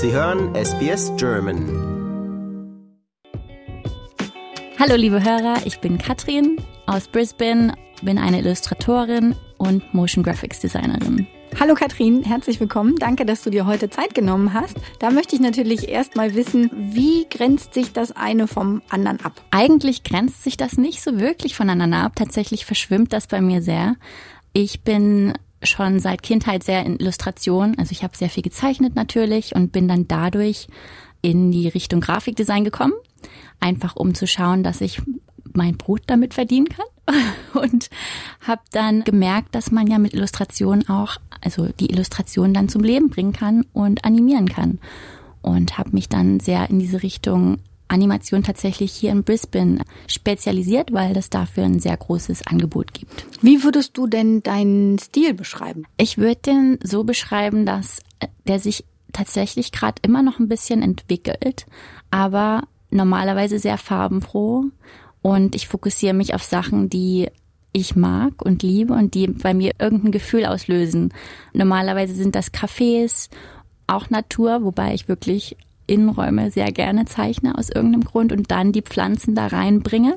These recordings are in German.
Sie hören SBS German. Hallo liebe Hörer, ich bin Katrin aus Brisbane, bin eine Illustratorin und Motion Graphics Designerin. Hallo Katrin, herzlich willkommen. Danke, dass du dir heute Zeit genommen hast. Da möchte ich natürlich erstmal wissen, wie grenzt sich das eine vom anderen ab? Eigentlich grenzt sich das nicht so wirklich voneinander ab. Tatsächlich verschwimmt das bei mir sehr. Ich bin schon seit Kindheit sehr in Illustration. Also ich habe sehr viel gezeichnet natürlich und bin dann dadurch in die Richtung Grafikdesign gekommen. Einfach um zu schauen, dass ich mein Brot damit verdienen kann. Und habe dann gemerkt, dass man ja mit Illustration auch, also die Illustration dann zum Leben bringen kann und animieren kann. Und habe mich dann sehr in diese Richtung Animation tatsächlich hier in Brisbane spezialisiert, weil es dafür ein sehr großes Angebot gibt. Wie würdest du denn deinen Stil beschreiben? Ich würde den so beschreiben, dass der sich tatsächlich gerade immer noch ein bisschen entwickelt, aber normalerweise sehr farbenfroh und ich fokussiere mich auf Sachen, die ich mag und liebe und die bei mir irgendein Gefühl auslösen. Normalerweise sind das Cafés, auch Natur, wobei ich wirklich Innenräume sehr gerne zeichne aus irgendeinem Grund und dann die Pflanzen da reinbringe.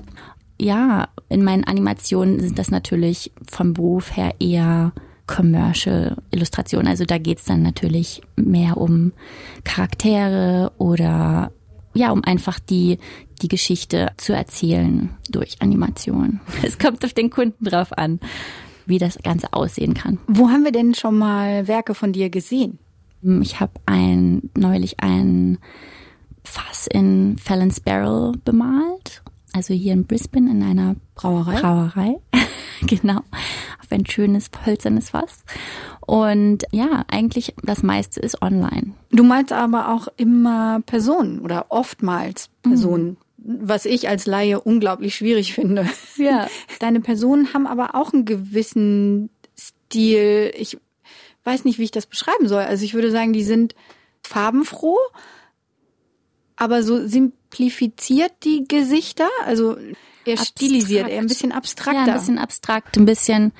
Ja, in meinen Animationen sind das natürlich vom Beruf her eher Commercial Illustrationen. Also da geht's dann natürlich mehr um Charaktere oder ja, um einfach die, die Geschichte zu erzählen durch Animation. Es kommt auf den Kunden drauf an, wie das Ganze aussehen kann. Wo haben wir denn schon mal Werke von dir gesehen? Ich habe ein, neulich ein Fass in Fallon's Barrel bemalt. Also hier in Brisbane in einer Brauerei. Brauerei. genau. Auf ein schönes hölzernes Fass. Und ja, eigentlich das meiste ist online. Du malst aber auch immer Personen oder oftmals Personen. Mhm was ich als Laie unglaublich schwierig finde. Ja. Deine Personen haben aber auch einen gewissen Stil. Ich weiß nicht, wie ich das beschreiben soll. Also ich würde sagen, die sind farbenfroh, aber so simplifiziert die Gesichter. Also eher abstrakt. stilisiert, eher ein bisschen abstrakter. Ja, ein bisschen abstrakt, ein bisschen,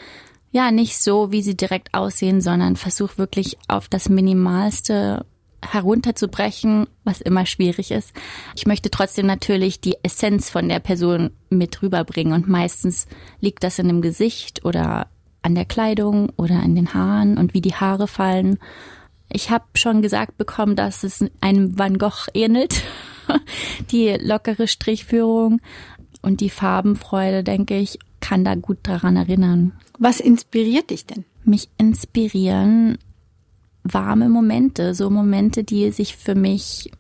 ja, nicht so, wie sie direkt aussehen, sondern versuch wirklich auf das Minimalste herunterzubrechen, was immer schwierig ist. Ich möchte trotzdem natürlich die Essenz von der Person mit rüberbringen und meistens liegt das in dem Gesicht oder an der Kleidung oder an den Haaren und wie die Haare fallen. Ich habe schon gesagt bekommen, dass es einem Van Gogh ähnelt. die lockere Strichführung und die Farbenfreude, denke ich, kann da gut daran erinnern. Was inspiriert dich denn? Mich inspirieren warme Momente, so Momente, die sich für mich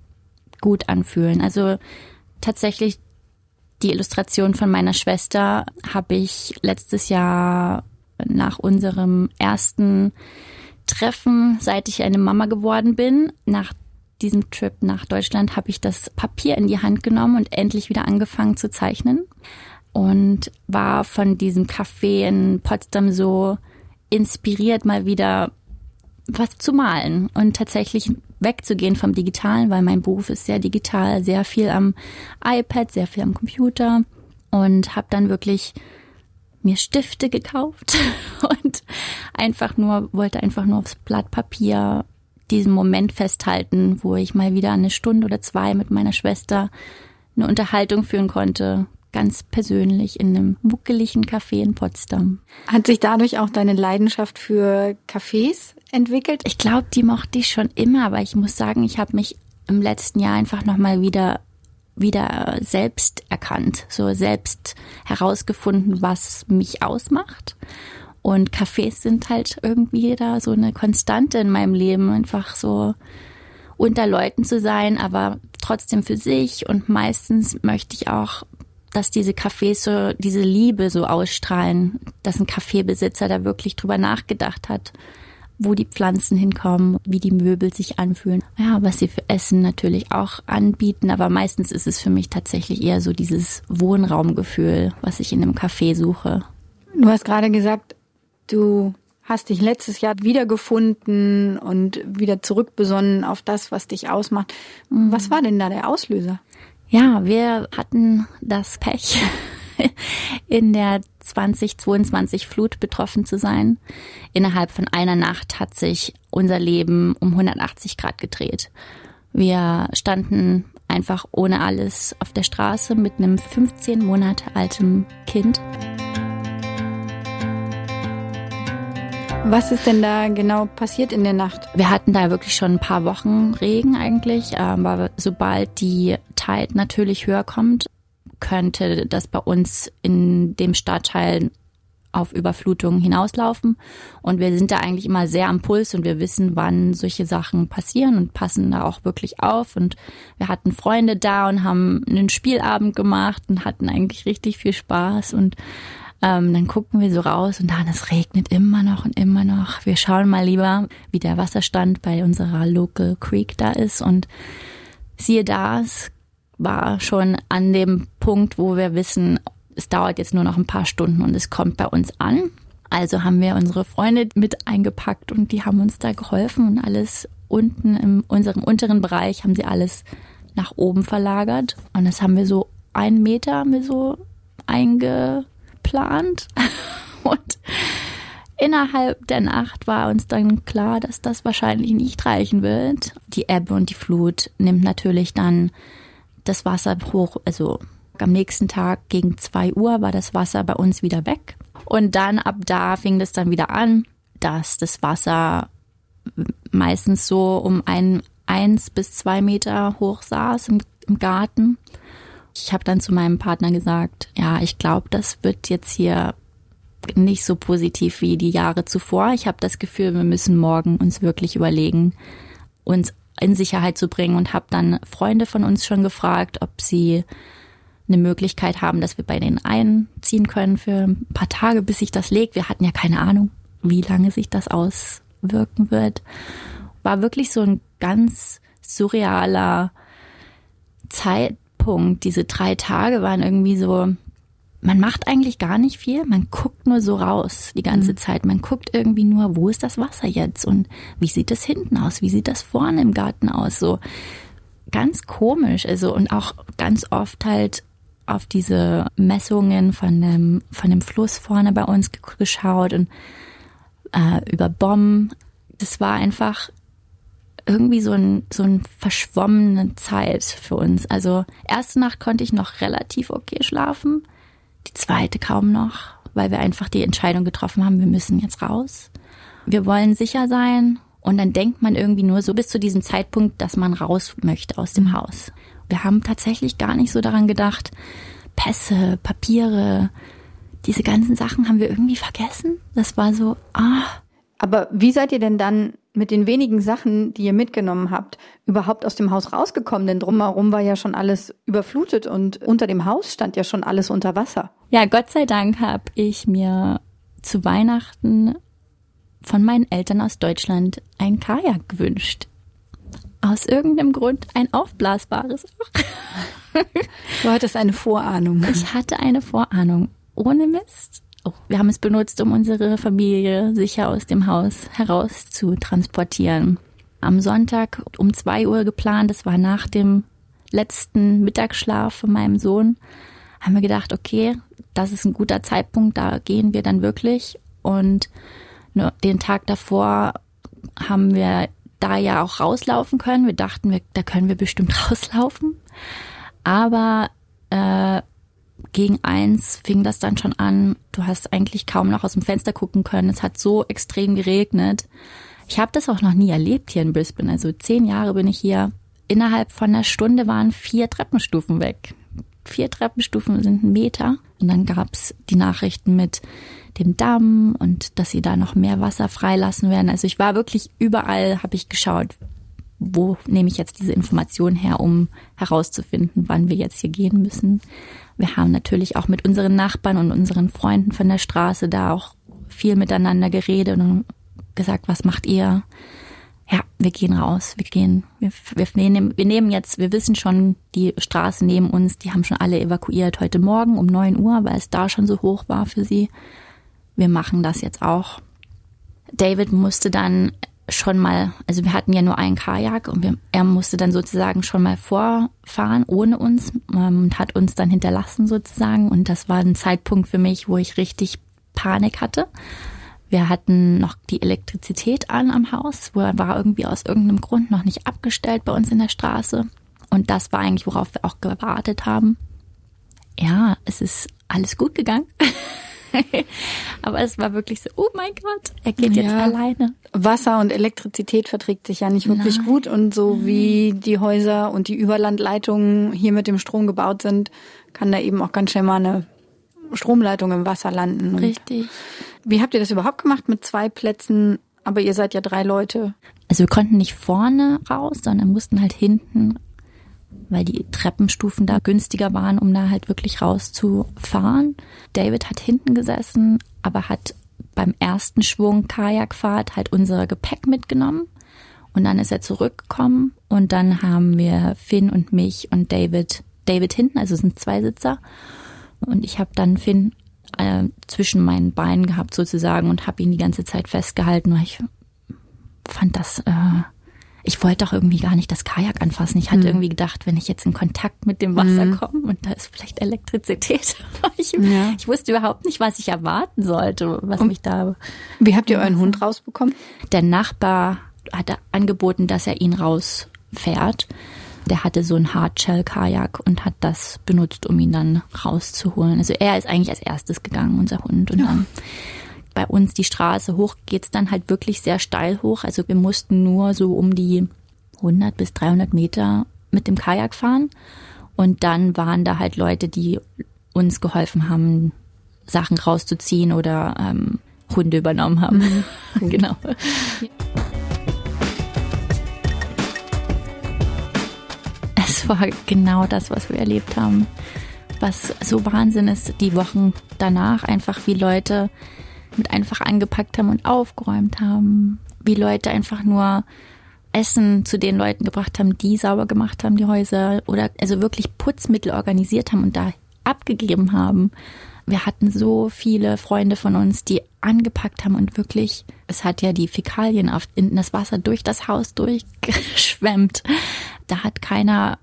gut anfühlen. Also tatsächlich die Illustration von meiner Schwester habe ich letztes Jahr nach unserem ersten Treffen, seit ich eine Mama geworden bin, nach diesem Trip nach Deutschland, habe ich das Papier in die Hand genommen und endlich wieder angefangen zu zeichnen. Und war von diesem Café in Potsdam so inspiriert, mal wieder was zu malen und tatsächlich wegzugehen vom Digitalen, weil mein Beruf ist sehr digital, sehr viel am iPad, sehr viel am Computer. Und habe dann wirklich mir Stifte gekauft und einfach nur, wollte einfach nur aufs Blatt Papier diesen Moment festhalten, wo ich mal wieder eine Stunde oder zwei mit meiner Schwester eine Unterhaltung führen konnte, ganz persönlich in einem muckeligen Café in Potsdam. Hat sich dadurch auch deine Leidenschaft für Cafés entwickelt? Ich glaube, die mochte ich schon immer, aber ich muss sagen, ich habe mich im letzten Jahr einfach nochmal wieder wieder selbst erkannt, so selbst herausgefunden, was mich ausmacht. Und Cafés sind halt irgendwie da so eine Konstante in meinem Leben, einfach so unter Leuten zu sein, aber trotzdem für sich. Und meistens möchte ich auch, dass diese Cafés so diese Liebe so ausstrahlen, dass ein Kaffeebesitzer da wirklich drüber nachgedacht hat wo die Pflanzen hinkommen, wie die Möbel sich anfühlen. Ja, was sie für Essen natürlich auch anbieten, aber meistens ist es für mich tatsächlich eher so dieses Wohnraumgefühl, was ich in einem Café suche. Du hast gerade gesagt, du hast dich letztes Jahr wiedergefunden und wieder zurückbesonnen auf das, was dich ausmacht. Mhm. Was war denn da der Auslöser? Ja, wir hatten das Pech, in der 2022 Flut betroffen zu sein. Innerhalb von einer Nacht hat sich unser Leben um 180 Grad gedreht. Wir standen einfach ohne alles auf der Straße mit einem 15 Monate altem Kind. Was ist denn da genau passiert in der Nacht? Wir hatten da wirklich schon ein paar Wochen Regen eigentlich, aber sobald die Tide natürlich höher kommt, könnte das bei uns in dem Stadtteil auf Überflutungen hinauslaufen. Und wir sind da eigentlich immer sehr am Puls und wir wissen, wann solche Sachen passieren und passen da auch wirklich auf. Und wir hatten Freunde da und haben einen Spielabend gemacht und hatten eigentlich richtig viel Spaß. Und ähm, dann gucken wir so raus und dann, es regnet immer noch und immer noch. Wir schauen mal lieber, wie der Wasserstand bei unserer Local Creek da ist. Und siehe da, es war schon an dem Punkt, wo wir wissen, es dauert jetzt nur noch ein paar Stunden und es kommt bei uns an. Also haben wir unsere Freunde mit eingepackt und die haben uns da geholfen und alles unten in unserem unteren Bereich haben sie alles nach oben verlagert. Und das haben wir so einen Meter haben wir so einge geplant. Und innerhalb der Nacht war uns dann klar, dass das wahrscheinlich nicht reichen wird. Die Ebbe und die Flut nimmt natürlich dann das Wasser hoch, also am nächsten Tag gegen zwei Uhr war das Wasser bei uns wieder weg. Und dann ab da fing es dann wieder an, dass das Wasser meistens so um ein, eins bis zwei Meter hoch saß im, im Garten. Ich habe dann zu meinem Partner gesagt, ja, ich glaube, das wird jetzt hier nicht so positiv wie die Jahre zuvor. Ich habe das Gefühl, wir müssen morgen uns wirklich überlegen, uns in Sicherheit zu bringen und habe dann Freunde von uns schon gefragt, ob sie eine Möglichkeit haben, dass wir bei denen einziehen können für ein paar Tage, bis sich das legt. Wir hatten ja keine Ahnung, wie lange sich das auswirken wird. War wirklich so ein ganz surrealer Zeit, Punkt. Diese drei Tage waren irgendwie so, man macht eigentlich gar nicht viel, man guckt nur so raus die ganze mhm. Zeit. Man guckt irgendwie nur, wo ist das Wasser jetzt und wie sieht das hinten aus, wie sieht das vorne im Garten aus, so ganz komisch. Also und auch ganz oft halt auf diese Messungen von dem, von dem Fluss vorne bei uns geschaut und äh, über Bomben. Das war einfach irgendwie so ein, so ein verschwommene Zeit für uns. Also erste Nacht konnte ich noch relativ okay schlafen, die zweite kaum noch, weil wir einfach die Entscheidung getroffen haben, wir müssen jetzt raus. Wir wollen sicher sein und dann denkt man irgendwie nur so bis zu diesem Zeitpunkt, dass man raus möchte aus dem Haus. Wir haben tatsächlich gar nicht so daran gedacht, Pässe, Papiere, diese ganzen Sachen haben wir irgendwie vergessen. Das war so, ah. Aber wie seid ihr denn dann mit den wenigen Sachen, die ihr mitgenommen habt, überhaupt aus dem Haus rausgekommen? Denn drumherum war ja schon alles überflutet und unter dem Haus stand ja schon alles unter Wasser. Ja, Gott sei Dank habe ich mir zu Weihnachten von meinen Eltern aus Deutschland ein Kajak gewünscht. Aus irgendeinem Grund ein aufblasbares. du hattest eine Vorahnung. Ich hatte eine Vorahnung. Ohne Mist. Oh, wir haben es benutzt, um unsere Familie sicher aus dem Haus heraus zu transportieren. Am Sonntag um zwei Uhr geplant, das war nach dem letzten Mittagsschlaf von meinem Sohn, haben wir gedacht, okay, das ist ein guter Zeitpunkt, da gehen wir dann wirklich. Und nur den Tag davor haben wir da ja auch rauslaufen können. Wir dachten, wir, da können wir bestimmt rauslaufen. Aber äh, gegen eins fing das dann schon an. Du hast eigentlich kaum noch aus dem Fenster gucken können. Es hat so extrem geregnet. Ich habe das auch noch nie erlebt hier in Brisbane. Also zehn Jahre bin ich hier. Innerhalb von einer Stunde waren vier Treppenstufen weg. Vier Treppenstufen sind ein Meter. Und dann gab's die Nachrichten mit dem Damm und dass sie da noch mehr Wasser freilassen werden. Also ich war wirklich überall, habe ich geschaut, wo nehme ich jetzt diese Information her, um herauszufinden, wann wir jetzt hier gehen müssen. Wir haben natürlich auch mit unseren Nachbarn und unseren Freunden von der Straße da auch viel miteinander geredet und gesagt, was macht ihr? Ja, wir gehen raus, wir gehen, wir, wir, nehmen, wir nehmen jetzt, wir wissen schon, die Straße neben uns, die haben schon alle evakuiert heute Morgen um neun Uhr, weil es da schon so hoch war für sie. Wir machen das jetzt auch. David musste dann schon mal, also wir hatten ja nur einen Kajak und wir, er musste dann sozusagen schon mal vorfahren ohne uns ähm, und hat uns dann hinterlassen sozusagen. Und das war ein Zeitpunkt für mich, wo ich richtig Panik hatte. Wir hatten noch die Elektrizität an am Haus, wo war irgendwie aus irgendeinem Grund noch nicht abgestellt bei uns in der Straße. Und das war eigentlich, worauf wir auch gewartet haben. Ja, es ist alles gut gegangen. Aber es war wirklich so, oh mein Gott, er geht jetzt Ja. alleine. Wasser und Elektrizität verträgt sich ja nicht wirklich Nein. gut und so wie die Häuser und die Überlandleitungen hier mit dem Strom gebaut sind, kann da eben auch ganz schnell mal eine Stromleitung im Wasser landen. Und Richtig. Wie habt ihr das überhaupt gemacht mit zwei Plätzen? Aber ihr seid ja drei Leute. Also wir konnten nicht vorne raus, sondern mussten halt hinten, weil die Treppenstufen da günstiger waren, um da halt wirklich rauszufahren. David hat hinten gesessen, aber hat beim ersten Schwung Kajakfahrt halt unser Gepäck mitgenommen. Und dann ist er zurückgekommen und dann haben wir Finn und mich und David, David hinten, also es sind zwei Sitzer. Und ich habe dann Finn äh, zwischen meinen Beinen gehabt sozusagen und habe ihn die ganze Zeit festgehalten, weil ich fand das, äh, ich wollte doch irgendwie gar nicht das Kajak anfassen. Ich hatte irgendwie gedacht, wenn ich jetzt in Kontakt mit dem Wasser komme und da ist vielleicht Elektrizität. ich, Ja. ich wusste überhaupt nicht, was ich erwarten sollte, was mich da. Wie habt ihr euren Hund rausbekommen? Der Nachbar hatte angeboten, dass er ihn rausfährt. Der hatte so ein Hardshell-Kajak und hat das benutzt, um ihn dann rauszuholen. Also er ist eigentlich als erstes gegangen, unser Hund. Und dann bei uns die Straße hoch geht's dann halt wirklich sehr steil hoch. Also wir mussten nur so um die 100 bis 300 Meter mit dem Kajak fahren. Und dann waren da halt Leute, die uns geholfen haben, Sachen rauszuziehen oder ähm, Hunde übernommen haben. genau. Es war genau das, was wir erlebt haben. Was so Wahnsinn ist, die Wochen danach einfach, wie Leute mit einfach angepackt haben und aufgeräumt haben. Wie Leute einfach nur Essen zu den Leuten gebracht haben, die sauber gemacht haben, die Häuser. Oder also wirklich Putzmittel organisiert haben und da abgegeben haben. Wir hatten so viele Freunde von uns, die angepackt haben und wirklich, es hat ja die Fäkalien auf, in das Wasser durch das Haus durchgeschwemmt. Da hat keiner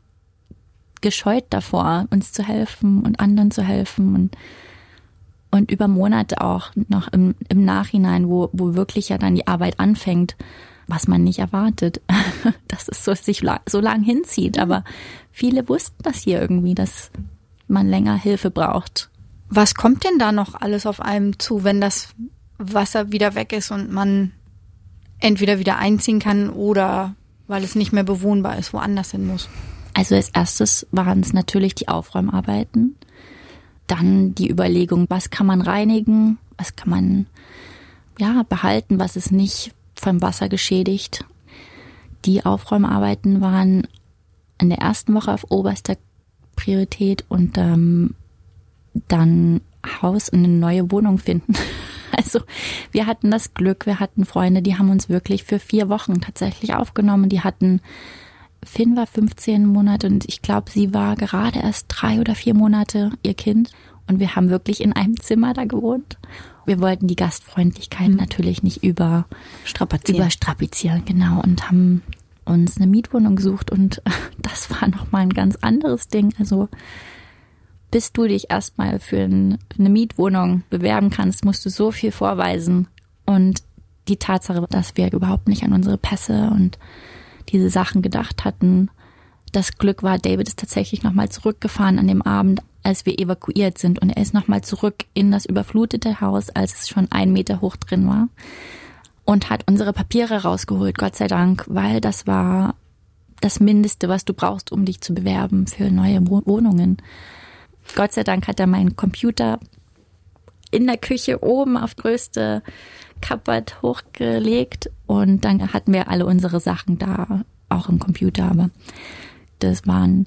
gescheut davor, uns zu helfen und anderen zu helfen und, und über Monate auch noch im, im Nachhinein, wo, wo wirklich ja dann die Arbeit anfängt, was man nicht erwartet, dass es so, sich la so lang hinzieht. Aber viele wussten das hier irgendwie, dass man länger Hilfe braucht. Was kommt denn da noch alles auf einem zu, wenn das Wasser wieder weg ist und man entweder wieder einziehen kann oder weil es nicht mehr bewohnbar ist, woanders hin muss? Also als erstes waren es natürlich die Aufräumarbeiten, dann die Überlegung, was kann man reinigen, was kann man ja behalten, was ist nicht vom Wasser geschädigt. Die Aufräumarbeiten waren in der ersten Woche auf oberster Priorität und ähm, dann Haus und eine neue Wohnung finden. Also wir hatten das Glück, wir hatten Freunde, die haben uns wirklich für vier Wochen tatsächlich aufgenommen. Die hatten Finn war 15 Monate und ich glaube, sie war gerade erst drei oder vier Monate ihr Kind. Und wir haben wirklich in einem Zimmer da gewohnt. Wir wollten die Gastfreundlichkeit natürlich nicht über, Strapazieren. überstrapazieren, genau, und haben uns eine Mietwohnung gesucht und das war nochmal ein ganz anderes Ding. Also bis du dich erstmal für ein, eine Mietwohnung bewerben kannst, musst du so viel vorweisen. Und die Tatsache, dass wir überhaupt nicht an unsere Pässe und diese Sachen gedacht hatten. Das Glück war, David ist tatsächlich nochmal zurückgefahren an dem Abend, als wir evakuiert sind. Und er ist nochmal zurück in das überflutete Haus, als es schon ein Meter hoch drin war. Und hat unsere Papiere rausgeholt, Gott sei Dank, weil das war das Mindeste, was du brauchst, um dich zu bewerben für neue Wo- Wohnungen. Gott sei Dank hat er meinen Computer in der Küche oben auf größte Cupboard hochgelegt und dann hatten wir alle unsere Sachen da, auch im Computer, aber das waren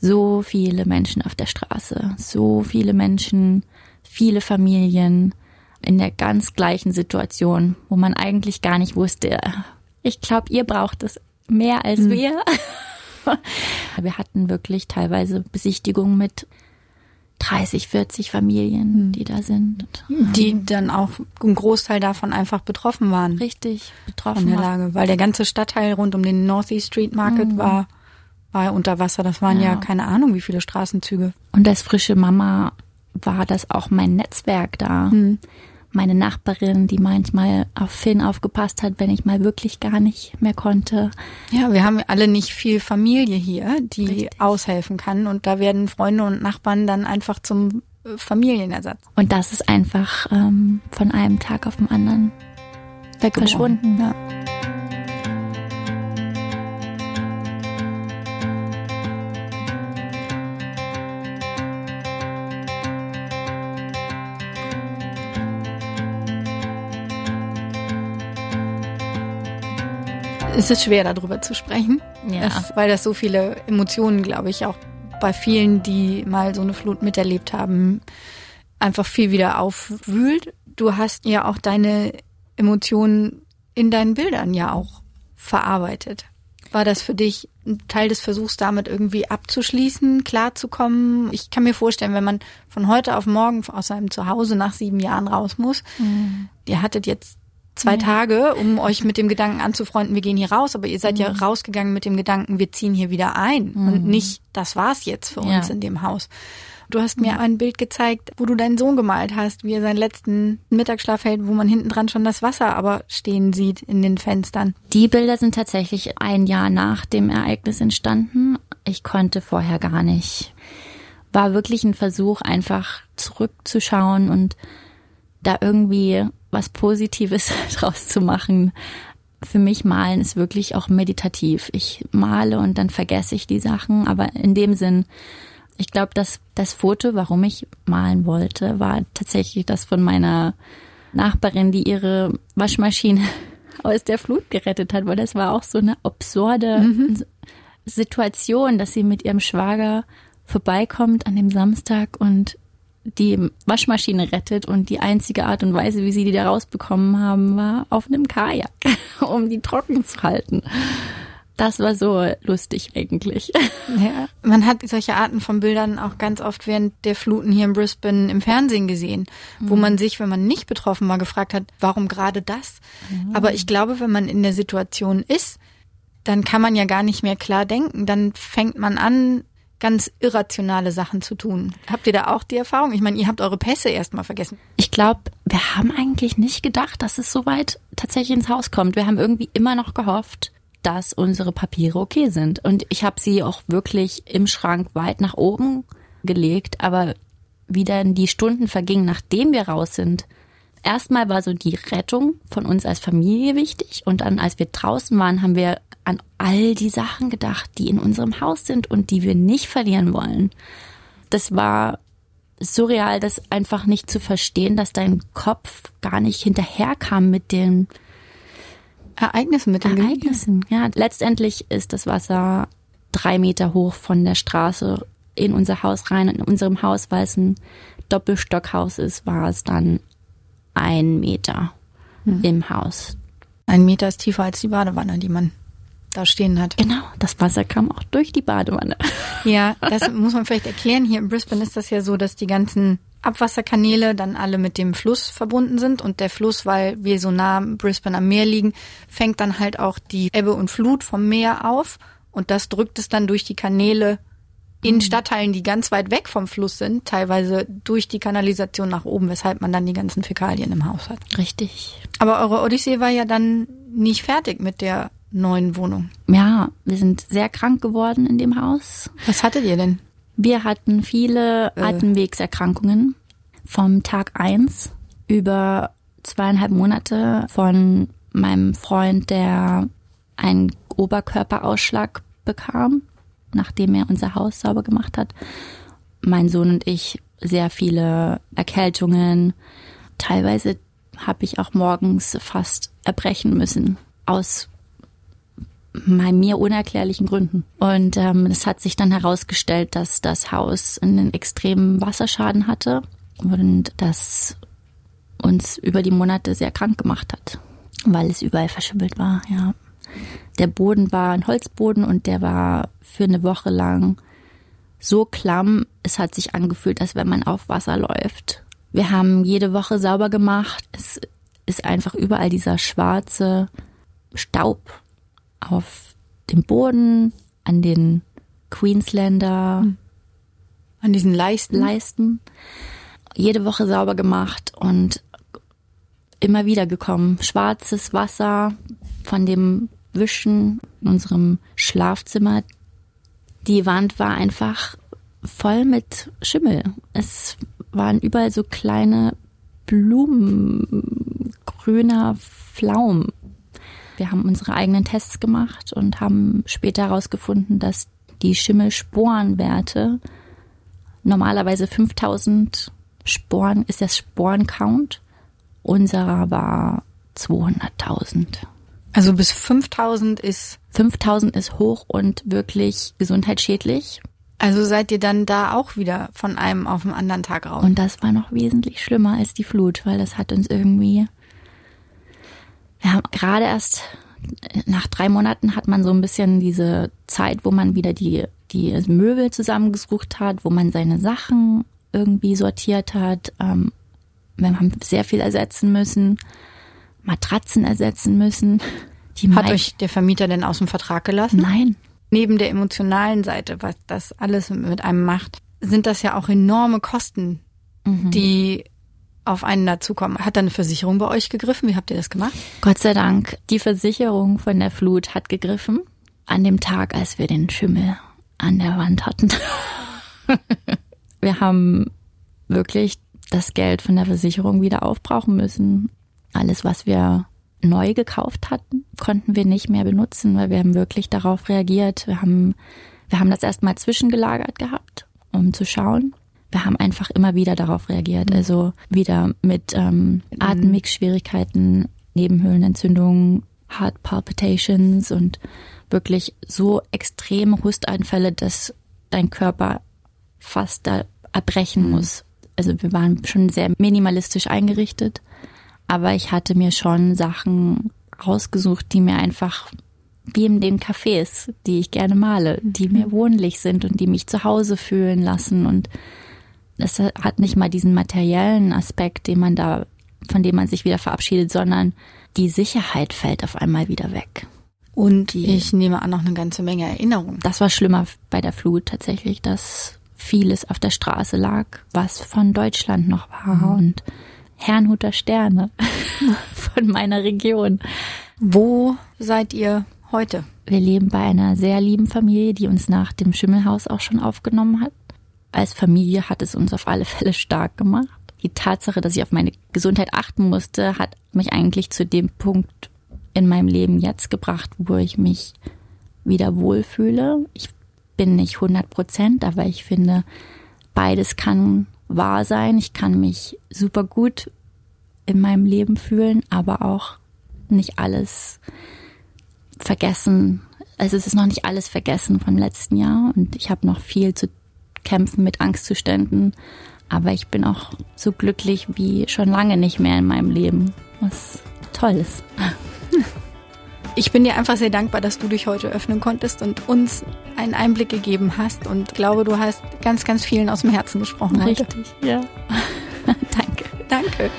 so viele Menschen auf der Straße, so viele Menschen, viele Familien in der ganz gleichen Situation, wo man eigentlich gar nicht wusste, ich glaube, ihr braucht es mehr als wir. wir hatten wirklich teilweise Besichtigungen mit 30, 40 Familien, die da sind. Die dann auch ein Großteil davon einfach betroffen waren Richtig von betroffen der waren. Lage, weil der ganze Stadtteil rund um den Northeast Street Market war, war unter Wasser. Das waren ja. Ja. keine Ahnung, wie viele Straßenzüge. Und als frische Mama war das auch mein Netzwerk da, meine Nachbarin, die manchmal auf Finn aufgepasst hat, wenn ich mal wirklich gar nicht mehr konnte. Ja, wir haben alle nicht viel Familie hier, die Richtig. aushelfen kann. Und da werden Freunde und Nachbarn dann einfach zum äh, Familienersatz. Und das ist einfach ähm, von einem Tag auf den anderen Weggebrochen. verschwunden. Ja. Es ist schwer, darüber zu sprechen, Ja. das, weil das so viele Emotionen, glaube ich, auch bei vielen, die mal so eine Flut miterlebt haben, einfach viel wieder aufwühlt. Du hast ja auch deine Emotionen in deinen Bildern ja auch verarbeitet. War das für dich ein Teil des Versuchs, damit irgendwie abzuschließen, klarzukommen? Ich kann mir vorstellen, wenn man von heute auf morgen aus seinem Zuhause nach sieben Jahren raus muss, ihr hattet jetzt zwei Tage, um euch mit dem Gedanken anzufreunden, wir gehen hier raus, aber ihr seid ja rausgegangen mit dem Gedanken, wir ziehen hier wieder ein und nicht, das war's jetzt für uns Ja. in dem Haus. Du hast mir ein Bild gezeigt, wo du deinen Sohn gemalt hast, wie er seinen letzten Mittagsschlaf hält, wo man hinten dran schon das Wasser aber stehen sieht in den Fenstern. Die Bilder sind tatsächlich ein Jahr nach dem Ereignis entstanden. Ich konnte vorher gar nicht. War wirklich ein Versuch, einfach zurückzuschauen und da irgendwie was Positives draus zu machen. Für mich malen ist wirklich auch meditativ. Ich male und dann vergesse ich die Sachen, aber in dem Sinn, ich glaube, dass das Foto, warum ich malen wollte, war tatsächlich das von meiner Nachbarin, die ihre Waschmaschine aus der Flut gerettet hat, weil das war auch so eine absurde Situation, dass sie mit ihrem Schwager vorbeikommt an dem Samstag und die Waschmaschine rettet und die einzige Art und Weise, wie sie die da rausbekommen haben, war auf einem Kajak, um die trocken zu halten. Das war so lustig eigentlich. Ja, man hat solche Arten von Bildern auch ganz oft während der Fluten hier in Brisbane im Fernsehen gesehen, wo man sich, wenn man nicht betroffen war, gefragt hat, warum gerade das? Aber ich glaube, wenn man in der Situation ist, dann kann man ja gar nicht mehr klar denken. Dann fängt man an, ganz irrationale Sachen zu tun. Habt ihr da auch die Erfahrung? Ich meine, ihr habt eure Pässe erstmal vergessen. Ich glaube, wir haben eigentlich nicht gedacht, dass es so weit tatsächlich ins Haus kommt. Wir haben irgendwie immer noch gehofft, dass unsere Papiere okay sind. Und ich habe sie auch wirklich im Schrank weit nach oben gelegt, aber wie dann die Stunden vergingen, nachdem wir raus sind. Erstmal war so die Rettung von uns als Familie wichtig und dann, als wir draußen waren, haben wir an all die Sachen gedacht, die in unserem Haus sind und die wir nicht verlieren wollen. Das war surreal, das einfach nicht zu verstehen, dass dein Kopf gar nicht hinterherkam mit den Ereignisse mit den Ereignissen. Ja, letztendlich ist das Wasser drei Meter hoch von der Straße in unser Haus rein. In unserem Haus, weil es ein Doppelstockhaus ist, war es dann ein Meter im Haus. Ein Meter ist tiefer als die Badewanne, die man da stehen hat. Genau, das Wasser kam auch durch die Badewanne. Ja, das muss man vielleicht erklären. Hier in Brisbane ist das ja so, dass die ganzen Abwasserkanäle dann alle mit dem Fluss verbunden sind und der Fluss, weil wir so nah Brisbane am Meer liegen, fängt dann halt auch die Ebbe und Flut vom Meer auf und das drückt es dann durch die Kanäle in Stadtteilen, die ganz weit weg vom Fluss sind, teilweise durch die Kanalisation nach oben, weshalb man dann die ganzen Fäkalien im Haus hat. Richtig. Aber eure Odyssee war ja dann nicht fertig mit der neuen Wohnung. Ja, wir sind sehr krank geworden in dem Haus. Was hattet ihr denn? Wir hatten viele Atemwegserkrankungen vom Tag eins über zweieinhalb Monate von meinem Freund, der einen Oberkörperausschlag bekam, nachdem er unser Haus sauber gemacht hat. Mein Sohn und ich sehr viele Erkältungen. Teilweise habe ich auch morgens fast erbrechen müssen aus mir unerklärlichen Gründen. Und ähm, es hat sich dann herausgestellt, dass das Haus einen extremen Wasserschaden hatte und das uns über die Monate sehr krank gemacht hat, weil es überall verschimmelt war, ja. Der Boden war ein Holzboden und der war für eine Woche lang so klamm, es hat sich angefühlt, als wenn man auf Wasser läuft. Wir haben jede Woche sauber gemacht. Es ist einfach überall dieser schwarze Staub auf dem Boden, an den Queensländer An diesen Leisten? Leisten. Jede Woche sauber gemacht und immer wieder gekommen. Schwarzes Wasser von dem Wischen in unserem Schlafzimmer. Die Wand war einfach voll mit Schimmel. Es waren überall so kleine Blumen, grüner Pflaum. Wir haben unsere eigenen Tests gemacht und haben später herausgefunden, dass die Schimmelsporenwerte normalerweise 5000 Sporen ist das Sporencount. Unserer war 200.000. Also bis 5000 ist. 5000 ist hoch und wirklich gesundheitsschädlich. Also seid ihr dann da auch wieder von einem auf den anderen Tag raus? Und das war noch wesentlich schlimmer als die Flut, weil das hat uns irgendwie. Wir haben gerade erst nach drei Monaten hat man so ein bisschen diese Zeit, wo man wieder die, die Möbel zusammengesucht hat, wo man seine Sachen irgendwie sortiert hat. Ähm, wir haben sehr viel ersetzen müssen, Matratzen ersetzen müssen. Die hat euch der Vermieter denn aus dem Vertrag gelassen? Nein. Neben der emotionalen Seite, was das alles mit einem macht, sind das ja auch enorme Kosten, mhm. die auf einen dazukommen. Hat da eine Versicherung bei euch gegriffen? Wie habt ihr das gemacht? Gott sei Dank. Die Versicherung von der Flut hat gegriffen. An dem Tag, als wir den Schimmel an der Wand hatten. wir haben wirklich das Geld von der Versicherung wieder aufbrauchen müssen. Alles, was wir neu gekauft hatten, konnten wir nicht mehr benutzen, weil wir haben wirklich darauf reagiert. Wir haben, wir haben das erstmal zwischengelagert gehabt, um zu schauen. Wir haben einfach immer wieder darauf reagiert. Also wieder mit ähm, Atemwegsschwierigkeiten, Nebenhöhlenentzündungen, Heart Palpitations und wirklich so extreme Hustanfälle, dass dein Körper fast da erbrechen mhm. muss. Also wir waren schon sehr minimalistisch eingerichtet, aber ich hatte mir schon Sachen rausgesucht, die mir einfach wie in den Cafés, die ich gerne male, die mir wohnlich sind und die mich zu Hause fühlen lassen und es hat nicht mal diesen materiellen Aspekt, den man da, von dem man sich wieder verabschiedet, sondern die Sicherheit fällt auf einmal wieder weg. Und die, ich nehme an, noch eine ganze Menge Erinnerungen. Das war schlimmer bei der Flut tatsächlich, dass vieles auf der Straße lag, was von Deutschland noch war mhm. und Herrnhuter Sterne von meiner Region. Wo seid ihr heute? Wir leben bei einer sehr lieben Familie, die uns nach dem Schimmelhaus auch schon aufgenommen hat. Als Familie hat es uns auf alle Fälle stark gemacht. Die Tatsache, dass ich auf meine Gesundheit achten musste, hat mich eigentlich zu dem Punkt in meinem Leben jetzt gebracht, wo ich mich wieder wohlfühle. Ich bin nicht 100 Prozent, aber ich finde, beides kann wahr sein. Ich kann mich super gut in meinem Leben fühlen, aber auch nicht alles vergessen. Also es ist noch nicht alles vergessen vom letzten Jahr und ich habe noch viel zu kämpfen mit Angstzuständen. Aber ich bin auch so glücklich wie schon lange nicht mehr in meinem Leben, was toll ist. Ich bin dir einfach sehr dankbar, dass du dich heute öffnen konntest und uns einen Einblick gegeben hast und glaube, du hast ganz, ganz vielen aus dem Herzen gesprochen. Richtig, heute. ja. Danke. Danke.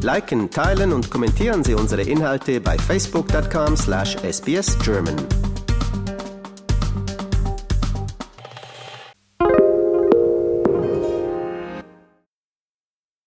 Liken, teilen und kommentieren Sie unsere Inhalte bei facebook.com/sbsgerman.